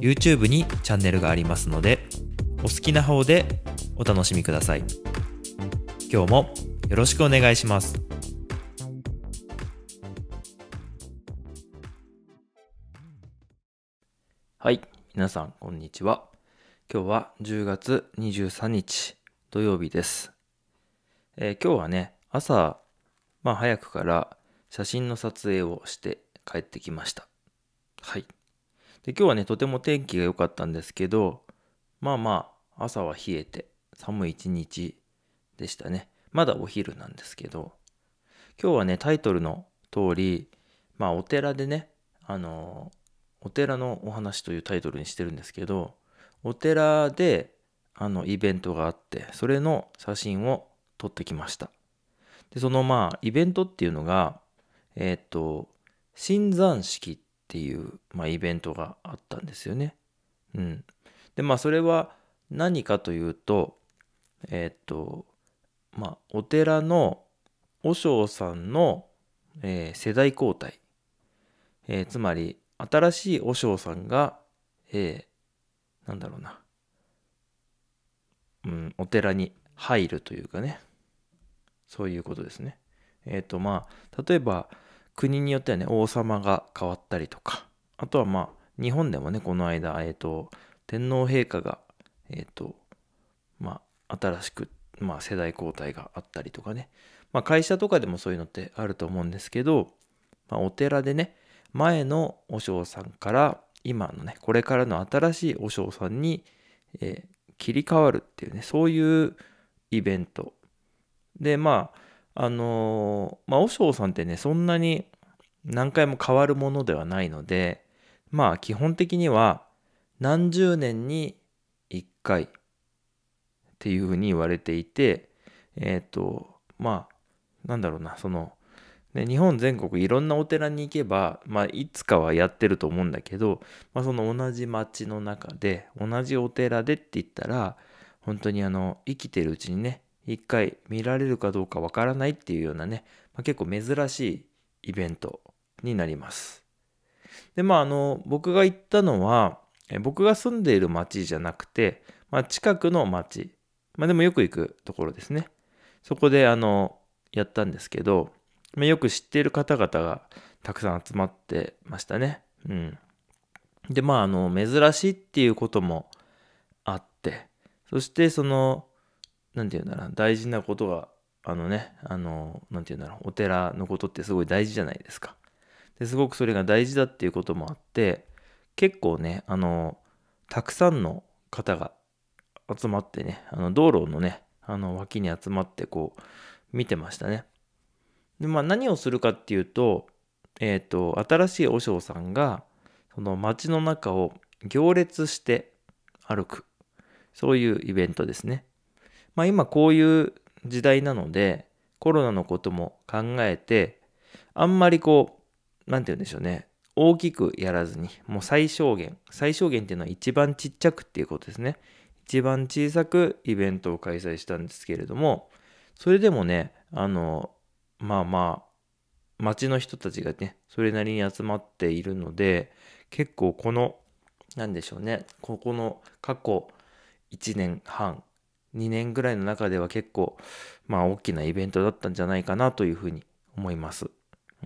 YouTube にチャンネルがありますのでお好きな方でお楽しみください。今日もよろしくお願いします。はい。皆さんこんにちは。今日は10月23日土曜日です、えー今日はね朝まあ早くから写真の撮影をして帰ってきました。はいで今日はねとても天気が良かったんですけどまあまあ朝は冷えて寒い一日でしたね。まだお昼なんですけど今日はねタイトルの通りまあお寺でねあのお寺のお話というタイトルにしてるんですけどお寺であのイベントがあってそれの写真を撮ってきました。でそのまあイベントっていうのがえーっと新山式っていう、まあ、イベントがあったんですよね。うん、でまあそれは何かというとえーっとまあお寺の和尚さんの、えー世代交代、えーつまり新しい和尚さんが、えーなんだろうな、うん、お寺に入るというかねそういうことですね。えっ、とまあ例えば国によってはね王様が変わったりとかあとはまあ日本でもねこの間、えー、と天皇陛下がえっ、とまあ新しく、まあ、世代交代があったりとかね、まあ、会社とかでもそういうのってあると思うんですけど、まあ、お寺でね前の和尚さんから今のねこれからの新しい和尚さんに、えー切り替わるっていうねそういうイベント。でまああのーまあ和尚さんってねそんなに何回も変わるものではないのでまあ基本的には何十年に1回っていうふうに言われていてえっ、とまあなんだろうなその、ね、日本全国いろんなお寺に行けば、まあ、いつかはやってると思うんだけど、まあ、その同じ町の中で同じお寺でって言ったら本当にあの生きてるうちにね一回見られるかどうかわからないっていうようなね、まあ、結構珍しいイベントになります。でまああの僕が行ったのは僕が住んでいる町じゃなくて、まあ、近くの町、まあ、でもよく行くところですね。そこであのやったんですけど、まあ、よく知っている方々がたくさん集まってましたね。うん。でまああの珍しいっていうこともあってそしてその何て言うんだろう大事なことがあのねあの何て言うんだろうお寺のことってすごい大事じゃないですか。ですごくそれが大事だっていうこともあって結構ねあのたくさんの方が集まってねあの道路のねあの脇に集まってこう見てましたね。でまあ何をするかっていうとえっ、と新しい和尚さんがその街の中を行列して歩くそういうイベントですね。まあ今こういう時代なのでコロナのことも考えてあんまりこう何て言うんでしょうね。大きくやらずにもう最小限。最小限っていうのは一番ちっちゃくっていうことですね。一番小さくイベントを開催したんですけれどもそれでもねあのまあまあ町の人たちがねそれなりに集まっているので結構この何でしょうね。ここの過去1年半2年ぐらいの中では結構まあ大きなイベントだったんじゃないかなというふうに思います。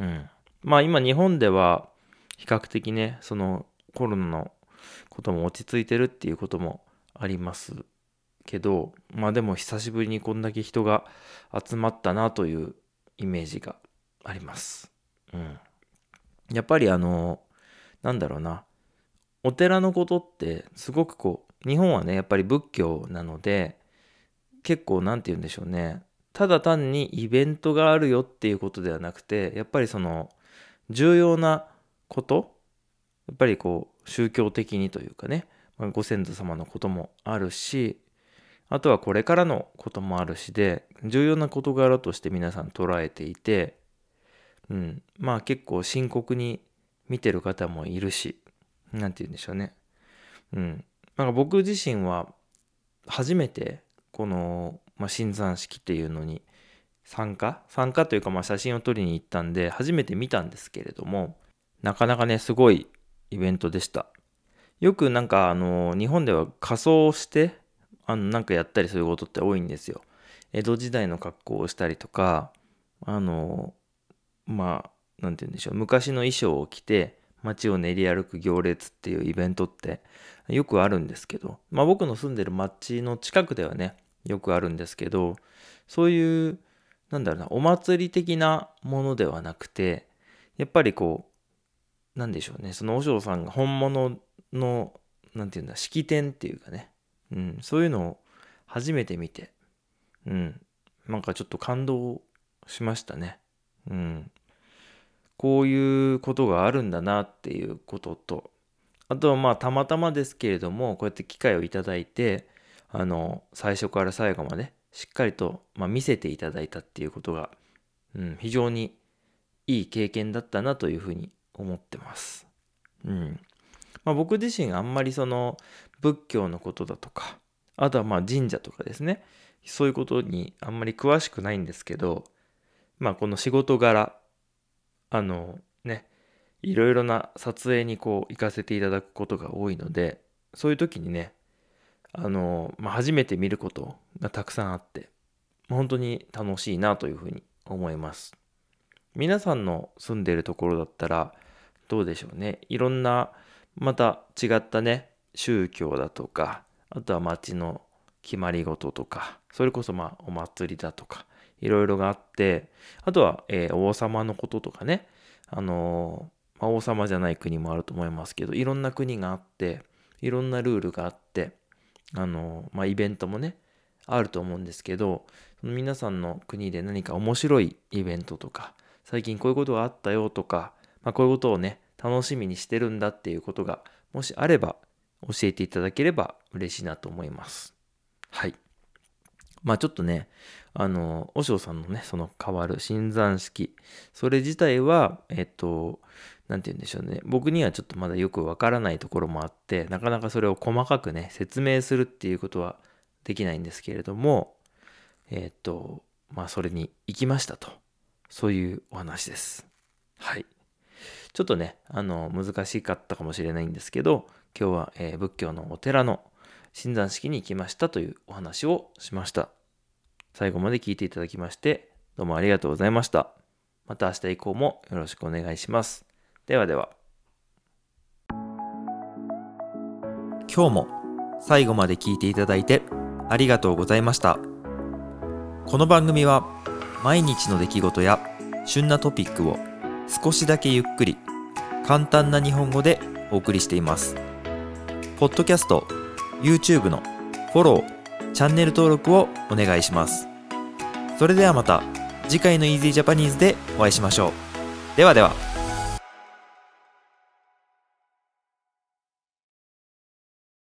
うん、まあ今日本では比較的ねそのコロナのことも落ち着いてるっていうこともありますけどまあでも久しぶりにこんだけ人が集まったなというイメージがあります。うん、やっぱりあのなんだろうな。お寺のことってすごくこう日本はねやっぱり仏教なので結構何て言うんでしょうね。ただ単にイベントがあるよっていうことではなくてやっぱりその重要なことやっぱりこう宗教的にというかねまあ、ご先祖様のこともあるしあとはこれからのこともあるしで重要な事柄として皆さん捉えていて、うん、まあ結構深刻に見てる方もいるし何て言うんでしょうね。うん、なんか僕自身は初めてこの、まあ、新山式っていうのに参加？参加というかまあ写真を撮りに行ったんで初めて見たんですけれどもなかなかねすごいイベントでした。よくなんかあの日本では仮装してあのなんかやったりすることって多いんですよ。江戸時代の格好をしたりとかあのまあ何て言うんでしょう昔の衣装を着て街を練り歩く行列っていうイベントってよくあるんですけど、まあ僕の住んでる町の近くではね、よくあるんですけど、そういうなんだろうな、お祭り的なものではなくて、やっぱりこう、なんでしょうね、その和尚さんが本物の、なんていうんだ、式典っていうかね、うん、そういうのを初めて見て、うん、なんかちょっと感動しましたね。うん。こういうことがあるんだなっていうことと、あとはまあたまたまですけれども、こうやって機会をいただいて、あの、最初から最後までしっかりと、まあ、見せていただいたっていうことが、うん、非常にいい経験だったなというふうに思ってます。うんまあ、僕自身あんまりその仏教のことだとかあとはまあ神社とかですねそういうことにあんまり詳しくないんですけどまあこの仕事柄あのねいろいろな撮影にこう行かせていただくことが多いのでそういう時にねあの、まあ、初めて見ることがたくさんあって、本当に楽しいなというふうに思います。皆さんの住んでるところだったら、どうでしょうね。いろんな、また違ったね、宗教だとか、あとは町の決まり事とか、それこそまあお祭りだとか、いろいろがあって、あとは、えー、王様のこととかね、あのー、まあ、王様じゃない国もあると思いますけど、いろんな国があって、いろんなルールがあって、あの、まあ、イベントもね、あると思うんですけど、その皆さんの国で何か面白いイベントとか、最近こういうことがあったよとか、まあ、こういうことをね、楽しみにしてるんだっていうことが、もしあれば教えていただければ嬉しいなと思います。はい。まあちょっとね、あの、和尚さんのね、その変わる新山式、それ自体は、えっと、何て言うんでしょうね。僕にはちょっとまだよくわからないところもあってなかなかそれを細かくね説明するっていうことはできないんですけれどもえっ、とまあそれに行きましたと。そういうお話です。はい。ちょっとねあの難しかったかもしれないんですけど今日は、えー、仏教のお寺の診断式に行きましたというお話をしました。最後まで聞いていただきましてどうもありがとうございましたまた明日以降もよろしくお願いしますではでは。今日も最後まで聞いていただいてありがとうございました。この番組は毎日の出来事や旬なトピックを少しだけゆっくり簡単な日本語でお送りしています。ポッドキャスト、YouTube のフォロー、チャンネル登録をお願いします。それではまた次回の Easy Japanese でお会いしましょう。ではでは。